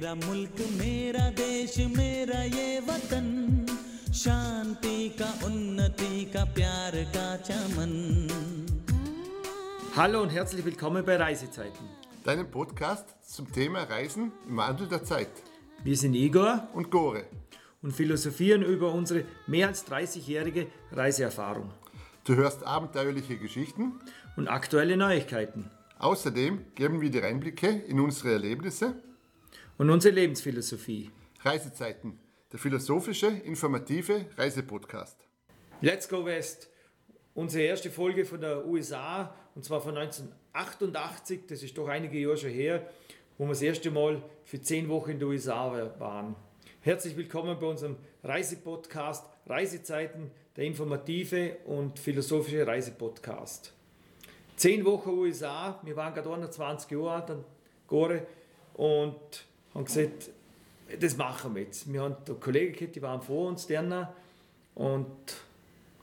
मेरा मुल्क मेरा देश मेरा ये वतन शांति का उन्नति का प्यार का चमन Hallo und herzlich willkommen bei Reisezeiten. Deinem Podcast zum Thema Reisen im Wandel der Zeit. Wir sind Igor Und Gore. und philosophieren über unsere mehr als 30-jährige Reiseerfahrung Du hörst abenteuerliche Geschichten. und aktuelle Neuigkeiten Außerdem geben wir dir Einblicke in unsere Erlebnisse. und unsere Lebensphilosophie. Reisezeiten, der philosophische, informative Reisepodcast. Let's go West. Unsere erste Folge von der USA und zwar von 1988, das ist doch einige Jahre schon her, wo wir das erste Mal für zehn Wochen in den USA waren. Herzlich willkommen bei unserem Reisepodcast Reisezeiten, der informative und philosophische Reisepodcast. Zehn Wochen USA, wir waren gerade 21 Jahre alt, dann Gore, und haben gesagt, das machen wir jetzt. Wir haben da Kollegen gehabt, die waren vor uns, deren, und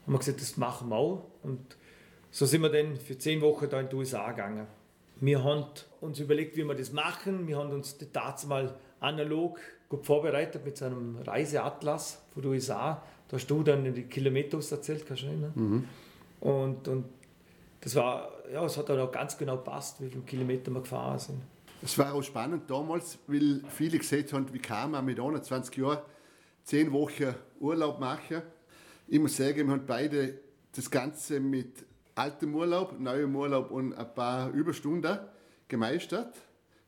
haben gesagt, das machen wir auch. Und so sind wir dann für zehn Wochen da in die USA gegangen. Wir haben uns überlegt, wie wir das machen. Wir haben uns das mal analog gut vorbereitet mit so einem Reiseatlas von den USA. Da hast du dann die Kilometer erzählt, kannst du erinnern? Und, und das war, ja, es hat dann auch ganz genau passt, wie viele Kilometer wir gefahren sind. Es war auch spannend damals, weil viele gesehen haben, wie kann man mit 21 Jahren 10 Wochen Urlaub machen. Ich muss sagen, wir haben beide das Ganze mit altem Urlaub, neuem Urlaub und ein paar Überstunden gemeistert.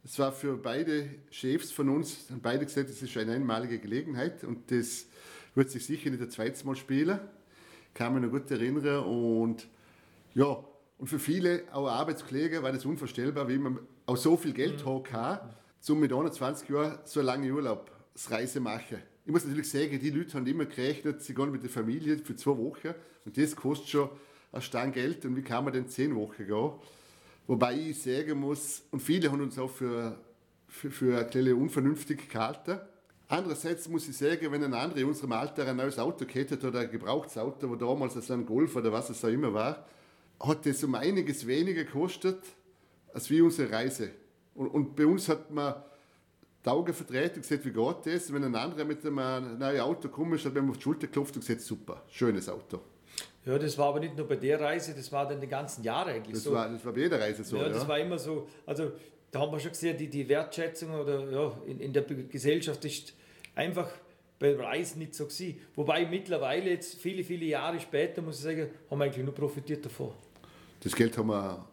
Es war für beide Chefs von uns, haben beide gesagt, das ist eine einmalige Gelegenheit und das wird sich sicher nicht das zweite Mal spielen. Kann mich noch gut erinnern und ja, und für viele, auch Arbeitskollegen, war das unvorstellbar, wie man auch so viel Geld haben kann, um mit 21 Jahren so eine lange Urlaubsreise machen. Ich muss natürlich sagen, die Leute haben immer gerechnet, sie gehen mit der Familie für zwei Wochen und das kostet schon ein Stand Geld und wie kann man denn zehn Wochen gehen? Wobei ich sagen muss, und viele haben uns auch für, für, für eine kleine unvernünftig gehalten. Andererseits muss ich sagen, wenn ein anderer in unserem Alter ein neues Auto hätte oder ein gebrauchtes Auto, wo damals so ein Golf oder was es auch immer war, hat das um einiges weniger gekostet als wie unsere Reise. Und, und bei uns hat man die Augen verdreht und gesagt, wie geht das? Wenn ein anderer mit einem neuen Auto kommt, hat man auf die Schulter geklopft und gesagt, super, schönes Auto. Ja, das war aber nicht nur bei der Reise, das war dann die ganzen Jahre eigentlich Das, so. war, das war bei jeder Reise so. ja, Ja, das war immer so, also da haben wir schon gesehen, die, die Wertschätzung oder ja, in, in der Gesellschaft ist einfach bei Reisen nicht so gewesen. Wobei mittlerweile jetzt viele, viele Jahre später, muss ich sagen, haben wir eigentlich nur profitiert davon. Das Geld haben wir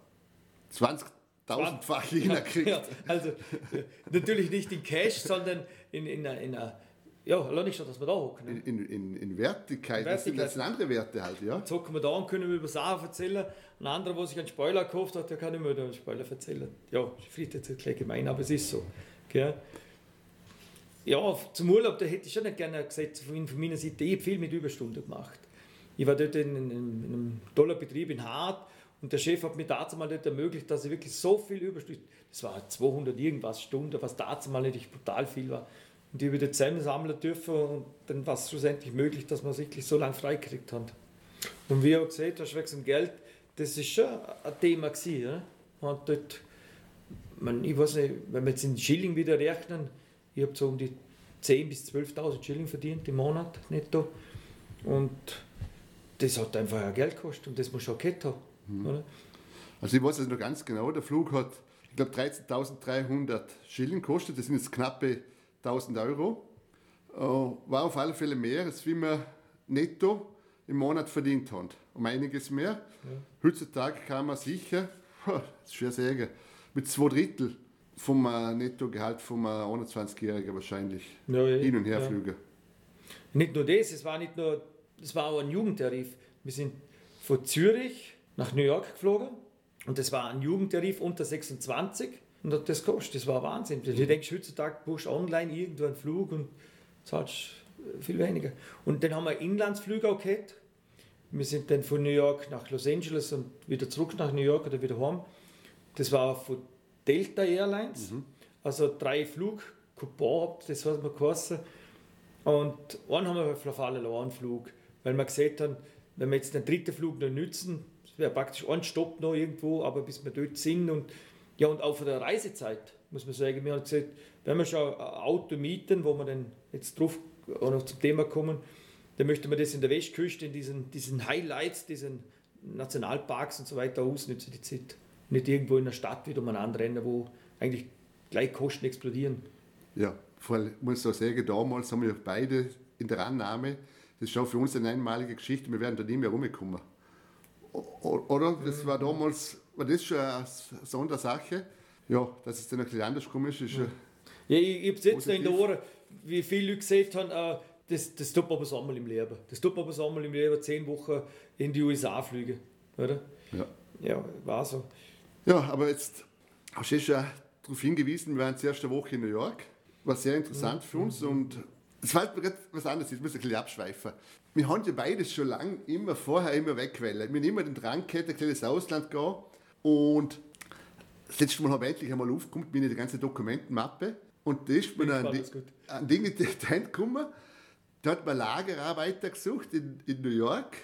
20.000-fach hingekriegt. Ja, also äh, natürlich nicht in Cash, sondern in, in, einer, in einer, ja, allein nicht schon, dass wir da hocken. Ne? In, in, in Wertigkeit, das sind, das sind andere Werte halt, ja. Jetzt hocken wir da und können wir über Sachen erzählen. Ein anderer, der sich einen Spoiler gekauft hat, der kann nicht mehr über einen Spoiler erzählen. Ja, ist vielleicht jetzt ein bisschen gemein, aber es ist so. Gell? Ja, zum Urlaub, da hätte ich schon nicht gerne gesagt, von von meiner Seite, ich habe viel mit Überstunden gemacht. Ich war dort in, in, in einem tollen Betrieb in Hart und der Chef hat mir dazu mal dort ermöglicht, dass ich wirklich so viel Überstunden, das war 200 irgendwas Stunden, was dazu mal nicht brutal viel war. Und die wieder zusammensammeln dürfen und dann war es schlussendlich möglich, dass man sich wirklich so lange freikriegt hat. Und wie auch gesagt hast, wegen dem Geld, das ist schon ein Thema gewesen. Man hat dort, ich weiß nicht, wenn wir jetzt in Schilling wieder rechnen, ich habe so um die 10.000 bis 12.000 Schilling verdient im Monat netto. Und das hat einfach ein Geld gekostet und das muss schon gehabt haben. Oder? Also ich weiß es noch ganz genau, der Flug hat, ich glaube, 13.300 Schilling gekostet, das sind jetzt knappe 1.000 Euro. Äh, War auf alle Fälle mehr, als wie wir netto im Monat verdient haben. Um einiges mehr. Heutzutage kann man sicher, das ist schwer zu sagen, mit zwei Drittel vom äh, Nettogehalt vom äh, 21-Jährigen wahrscheinlich Ja, ja, hin und her ja. fliegen. Nicht nur das, es war nicht nur, es war auch ein Jugendtarif. Wir sind von Zürich nach New York geflogen und das war ein Jugendtarif unter 26 und hat das kostet. Das war Wahnsinn. Du denkst heutzutage, buchst du online irgendwo einen Flug und zahlst äh, viel weniger. Und dann haben wir Inlandsflüge auch gehabt. Wir sind dann von New York nach Los Angeles und wieder zurück nach New York oder wieder heim. Das war von Delta Airlines. Also drei Flugcoupons, das hat man geheißen. Und einen haben wir auf alle Fälle einen Flug, weil wir gesagt haben, wenn wir jetzt den dritten Flug noch nützen, wäre praktisch ein Stopp noch irgendwo, aber bis wir dort sind und Ja, und auch von der Reisezeit, muss man sagen. Wir haben gesagt, wenn wir schon ein Auto mieten, wo wir dann jetzt drauf auch noch zum Thema kommen, dann möchte man das in der Westküste, in diesen, diesen Highlights, diesen Nationalparks und so weiter ausnutzen, die Zeit. Nicht irgendwo in der Stadt wieder umeinander rennen, wo eigentlich gleich Kosten explodieren. Ja, vor allem muss ich auch sagen, damals haben wir beide in der Annahme, das ist schon für uns eine einmalige Geschichte, wir werden da nie mehr rumkommen. Oder? Das war damals, war das schon eine Sondersache. Ja, dass es dann ein bisschen anders gekommen ist, ist ja. Ja, ich, habe jetzt noch in den. Ohren, wie viele Leute gesagt haben, äh, das, das tut man aber so einmal im Leben. Das tut man aber so einmal im Leben, zehn Wochen in die USA fliegen. Oder? ja. Ja, war so. Ja, aber jetzt hast du schon darauf hingewiesen, wir waren die erste Woche in New York. War sehr interessant für uns und es fällt mir gerade was anderes, ich muss ein bisschen abschweifen. Wir haben ja beides schon lange immer vorher immer wegwählen. Wir haben immer den Drang gehabt, ein kleines Ausland gehen und das letzte Mal habe ich endlich einmal aufgekommen mit der ganzen Dokumentenmappe und da ist mir Bin ein, Ding in die Hand gekommen. Da hat man Lagerarbeiter gesucht in, in New York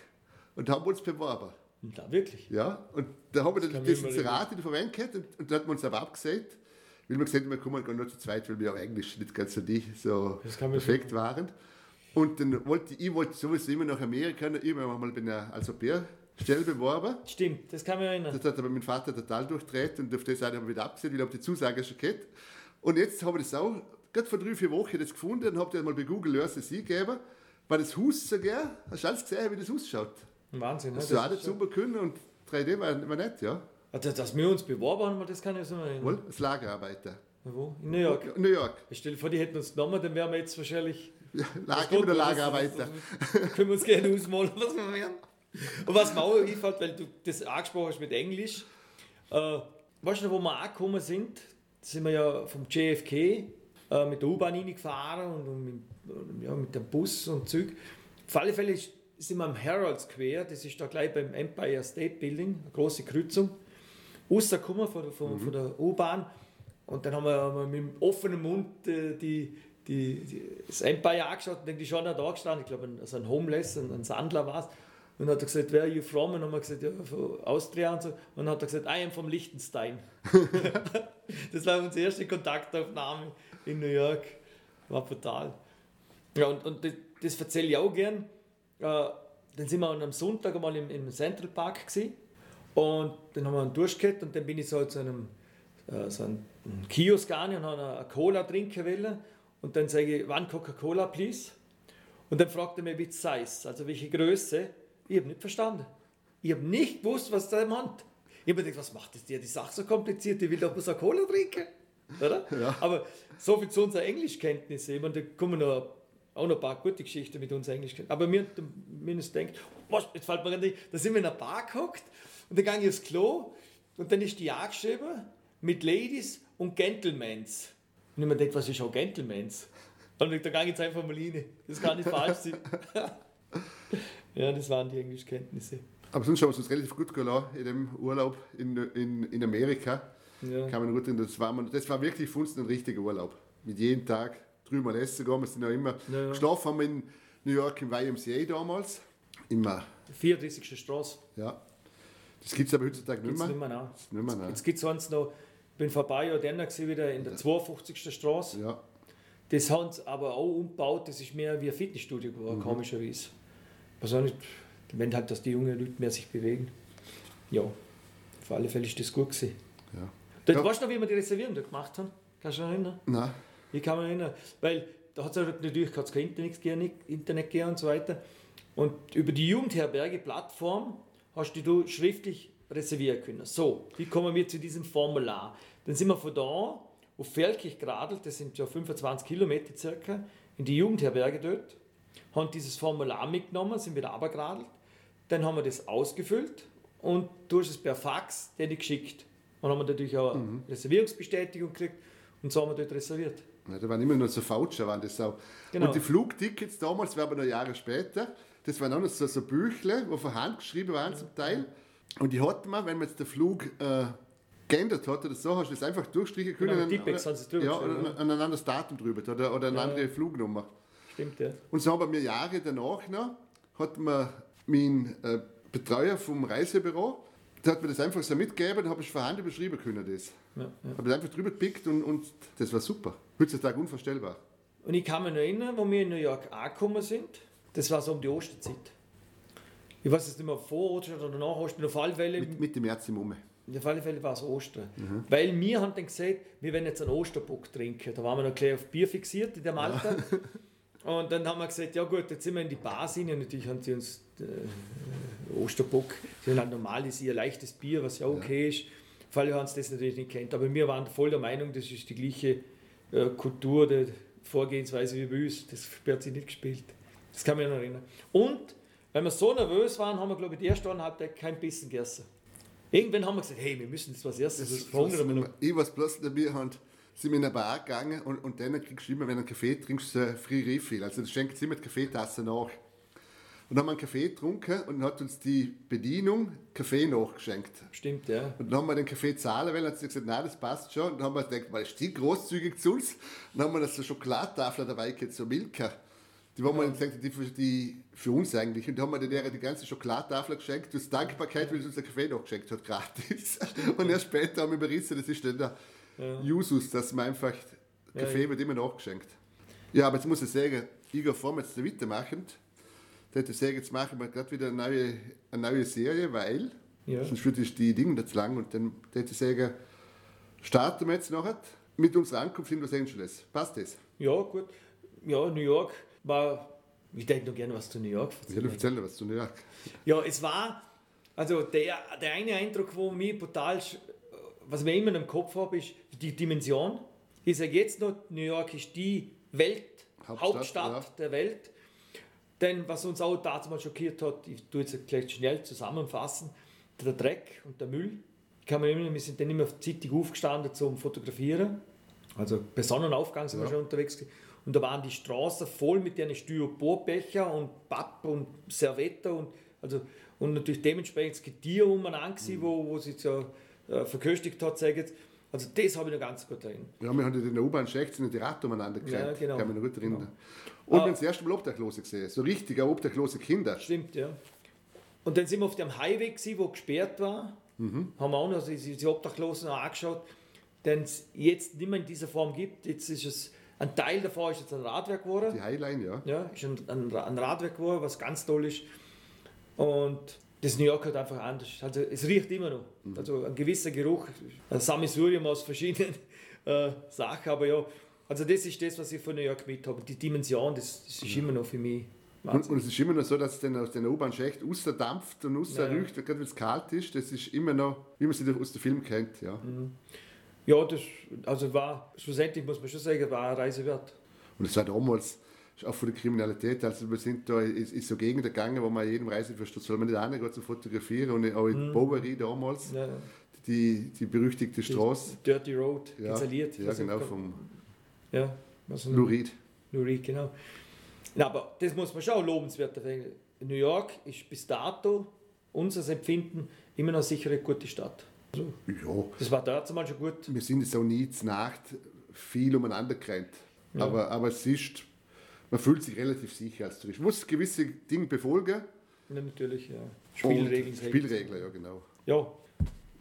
und haben uns beworben. Da wirklich. Ja, und da haben wir dann das Inserat in der Verwendung gehabt und, und da hat man uns aber abgesagt, weil wir gesagt haben, wir kommen gar nur zu zweit, weil wir auf Englisch nicht ganz so, die, so Das man perfekt waren. Und dann wollte ich wollte sowieso immer nach Amerika, ich habe mal bei einer als beworben. Stimmt, das kann mich erinnern. Das hat aber mein Vater total durchdreht und auf das haben wir wieder abgesehen, weil ich habe die Zusage schon gehabt. Und jetzt habe ich das auch, gerade vor drei, vier Wochen das gefunden und habe das mal bei Google Earth das eingegeben. War das Haus sogar, hast du alles gesehen, wie das ausschaut? Wahnsinn. Ne? Das auch ist nicht schon- super können und 3D war, war nett, ja. Also, dass wir uns beworben haben, das kann ich so erinnern. Wohl, als Lagerarbeiter. Wo? In New York. New York. Stell dir vor, die hätten uns genommen, dann wären wir jetzt wahrscheinlich. Ja, Lager, Gott, immer der was- Lagerarbeiter. Können wir uns gerne ausmalen, was wir werden. Und was mir auch einfällt, weil du das angesprochen hast mit Englisch, äh, weißt du noch, wo wir angekommen sind? Da sind wir ja vom JFK äh, mit der U-Bahn reingefahren und, und mit, ja, mit dem Bus und Zug. Auf alle Fälle sind wir am Herald Square, das ist da gleich beim Empire State Building, eine große Kreuzung. Rausgekommen von, von, von der U-Bahn und dann haben wir, haben wir mit dem offenen Mund äh, die, die, die, das Empire angeschaut und die schon da gestanden, ich glaube, ein, also ein Homeless, ein, ein Sandler war es. Und dann hat er gesagt, where are you from? Und dann haben wir gesagt, ja, von Austria und so. Und dann hat er gesagt, I am from Liechtenstein. das war unsere erste Kontaktaufnahme in New York. War brutal. Ja, und, und das, das erzähle ich auch gern. Äh, dann sind wir am Sonntag einmal im, im Central Park gewesen. Und dann haben wir einen durchgehört und dann bin ich so zu einem, äh, so einem Kiosk gegangen und habe eine Cola trinken wollen. Und dann sage ich, wann Coca-Cola, please? Und dann fragt er mich, wie Size, also welche Größe. Ich habe nicht verstanden. Ich habe nicht gewusst, was der meint. Ich habe mir gedacht, was macht das dir die Sache so kompliziert? Ich will doch bloß eine Cola trinken. Oder? Ja. Aber so viel zu unserer Englischkenntnisse. Ich meine, da kommen noch, auch noch ein paar gute Geschichten mit unserer Englischkenntnis. Aber mir mindestens denkt, was, jetzt fällt mir gerade nicht, da sind wir in einer Bar gehockt und dann gehe ich aufs Klo und dann ist die angeschrieben mit Ladies und Gentlemans. Und ich mir denke, was ist auch Gentlemans? Und da gehe ich jetzt einfach mal rein. Das kann nicht falsch sein. ja, das waren die Englischkenntnisse. Aber sonst haben wir es uns relativ gut gelassen in dem Urlaub in, in, in Amerika. Ja. Kann man gut erinnern, das war, das war wirklich für uns ein richtiger Urlaub. Mit jedem Tag drüber essen gehen. Wir sind auch immer Ja. geschlafen haben wir in New York im YMCA damals. Immer, 34. Straße. ja. Das gibt es aber heutzutage nicht mehr. nicht mehr nicht mehr. Jetzt gibt es eins noch, ich bin vorbei ja dann gewesen, wieder in der 52. Straße. Ja. Das haben sie aber auch umgebaut, das ist mehr wie ein Fitnessstudio geworden, Mhm. komischerweise. Was auch nicht, wenn halt, dass die jungen Leute mehr sich bewegen. Ja, auf alle Fälle ist das gut gewesen. Ja. Du Ja. weißt noch, wie wir die Reservierung da gemacht haben? Kannst du dich erinnern? Nein. Ich kann mich erinnern, weil da hat es natürlich hat's kein Internet gegeben, Internet gegeben und so weiter. Und über die Jugendherberge-Plattform hast du du schriftlich reservieren können. So, wie kommen wir zu diesem Formular? Dann sind wir von da auf Feldkirch geradelt, das sind ja 25 Kilometer circa, in die Jugendherberge dort, haben dieses Formular mitgenommen, sind wieder runtergeradelt, dann haben wir das ausgefüllt und du hast es per Fax denen geschickt. Dann haben wir natürlich auch eine Reservierungsbestätigung gekriegt und so haben wir dort reserviert. Ja, da waren immer nur so Voucher, waren das auch. Genau. Und die Flugtickets damals, wir aber noch Jahre später, das waren auch noch so, so Büchle, die von Hand geschrieben waren zum Teil. Und die hatten wir, wenn man jetzt den Flug äh, geändert hat oder so, hast du das einfach durchstrichen können. Genau, und- Tippex haben sie drüber Ja, oder an ein anderes Datum drüber oder, oder eine Ja. andere Flugnummer. Stimmt, ja. Und so haben wir Jahre danach noch, hat mir mein äh, Betreuer vom Reisebüro Da hat mir das einfach so mitgegeben, habe ich vorhanden beschrieben können. Das. Ja, ja. Habe ich einfach drüber gepickt und, und das war super. Heutzutage unvorstellbar. Und ich kann mich noch erinnern, wo wir in New York angekommen sind, das war so um die Osterzeit. Ich weiß jetzt nicht mehr, vor Ostern oder nach Ostern, auf alle Fälle, Mit, mit dem März im Mumme. auf alle Fälle war es Ostern. Weil wir haben dann gesagt, wir werden jetzt einen Osterbock trinken. Da waren wir noch gleich auf Bier fixiert in dem Alter. Und dann haben wir gesagt, ja gut, jetzt sind wir in die Bar. Und natürlich haben sie uns äh, Osterbock, das ist halt normal, ist ihr leichtes Bier, was ja okay ist. Auf alle haben sie das natürlich nicht kennt. Aber wir waren voll der Meinung, das ist die gleiche äh, Kultur, die Vorgehensweise wie bei uns. Das wird sich nicht gespielt. Das kann mich noch erinnern. Und weil wir so nervös waren, haben wir, glaube ich, die erste Halbzeit kein Bissen gegessen. Irgendwann haben wir gesagt, hey, wir müssen das was erstes, das verhungern wir noch. Ich weiß bloß dabei, haben, sind wir in eine Bar gegangen und, und dann kriegst du immer, wenn du einen Kaffee trinkst, ein Free Refill. Also das schenkt immer die Kaffeetasse nach. Und dann haben wir einen Kaffee getrunken und dann hat uns die Bedienung Kaffee nachgeschenkt. Stimmt, ja. Und dann haben wir den Kaffee zahlen wollen, hat sie gesagt, nein, das passt schon. Und dann haben wir gedacht, weil ist die großzügig zu uns? Und dann haben wir so Schokoladetafeln dabei gehabt, so Milka. Die waren wir gesagt, die für, die für uns eigentlich. Und dann haben wir der die ganze Schokoladetafel geschenkt, aus Dankbarkeit, weil sie uns den Kaffee noch geschenkt hat, gratis. Und erst später haben wir berissen, das ist dann der Jusus, dass man einfach Kaffee wird immer nachgeschenkt. Ja, aber jetzt muss ich sagen, gehe vor, jetzt weitermachen. Da hätte ich sagen, jetzt machen wir gerade wieder eine neue, eine neue Serie, weil Ja. sonst würde ich die Dinge zu lang. Und dann hätte ich sagen, starten wir jetzt nachher mit unserer Ankunft in Los Angeles. Passt das? Ja, gut. Ja, New York war. Ich denke noch gerne was zu New York Ich will erzählen. was du New York. Ja, es war. Also der, der eine Eindruck, wo mich brutal. Was mir immer im Kopf habe, ist die Dimension. Ich sage jetzt noch, New York ist die Welt, Hauptstadt, Hauptstadt, der Welt. Denn was uns auch damals schockiert hat, ich tue jetzt gleich schnell zusammenfassen, der Dreck und der Müll. Ich kann mich erinnern, wir sind dann immer zeitig aufgestanden zum Fotografieren. Also bei Sonnenaufgang sind wir Ja. schon unterwegs. Und da waren die Straßen voll mit den Styroporbecher und Papp und Servetten und, also, und natürlich dementsprechend das Getier umeinander, Mhm. wo, wo sich so äh, verköstigt hat, sage ich jetzt. Also das habe ich noch ganz gut drin. Ja, wir haben in der U-Bahn schlecht sind die Rad umeinander gerannt. Ja, genau. Kann mich noch gut erinnern. Genau. Und Ah. wir haben das erste Mal Obdachlose gesehen. So richtige obdachlose Kinder. Stimmt, ja. Und dann sind wir auf dem Highway, gewesen, wo gesperrt war. Mhm. Haben wir auch noch die, Obdachlosen angeschaut. Den es jetzt nicht mehr in dieser Form gibt. Jetzt ist es, ein Teil davon ist jetzt ein Radwerk geworden. Die Highline, ja. Ja, ist ein, ein, ein Radwerk geworden, was ganz toll ist. Und das New York hat einfach anders. Also es riecht immer noch. Mhm. Also ein gewisser Geruch. Ein Sammelsurium aus verschiedenen äh, Sachen. Aber ja, also das ist das, was ich von New York mit habe. Die Dimension, das, das ist immer noch für mich Und, und es ist immer noch so, dass es dann aus den U-Bahn-Schächt rausdampft und Ja, ja. rausriecht, gerade wenn es kalt ist. Das ist immer noch, wie man es aus dem Film kennt. Ja. Mhm. Ja, das also war, schlussendlich muss man schon sagen, war eine Reise wert. Und es war damals auch von der Kriminalität. Also wir sind da in, in so Gegenden gegangen, wo man jedem Reiseverstoß soll man nicht angehen, zu fotografieren. Und auch in Bowery damals, Ja, die, die berüchtigte Straße. Dirty Road, Ja, installiert. ja, genau, vom Ja, Reed. Lou Reed, genau. Na, aber das muss man schon auch lobenswert erwähnen. New York ist bis dato unseres Empfinden immer noch sicher eine gute Stadt. Also, Ja, das war dort mal schon gut. wir sind jetzt auch nie zur Nacht viel umeinander gerannt. Ja. Aber, aber es ist, man fühlt sich relativ sicher als Tourist. Man muss gewisse Dinge befolgen. Ja, natürlich, ja. Spielregeln. Und Spielregeln, ja genau. Ja.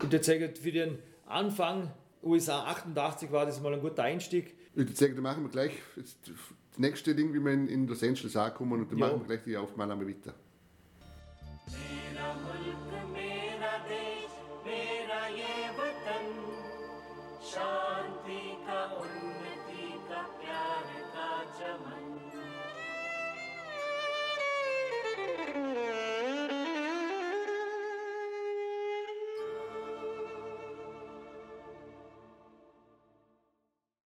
Und jetzt sage ich, für den Anfang USA 88 war das mal ein guter Einstieg. Ich würde sagen, dann machen wir gleich jetzt das nächste Ding, wie wir in, in Los Angeles ankommen und dann Ja. machen wir gleich die Aufnahme weiter.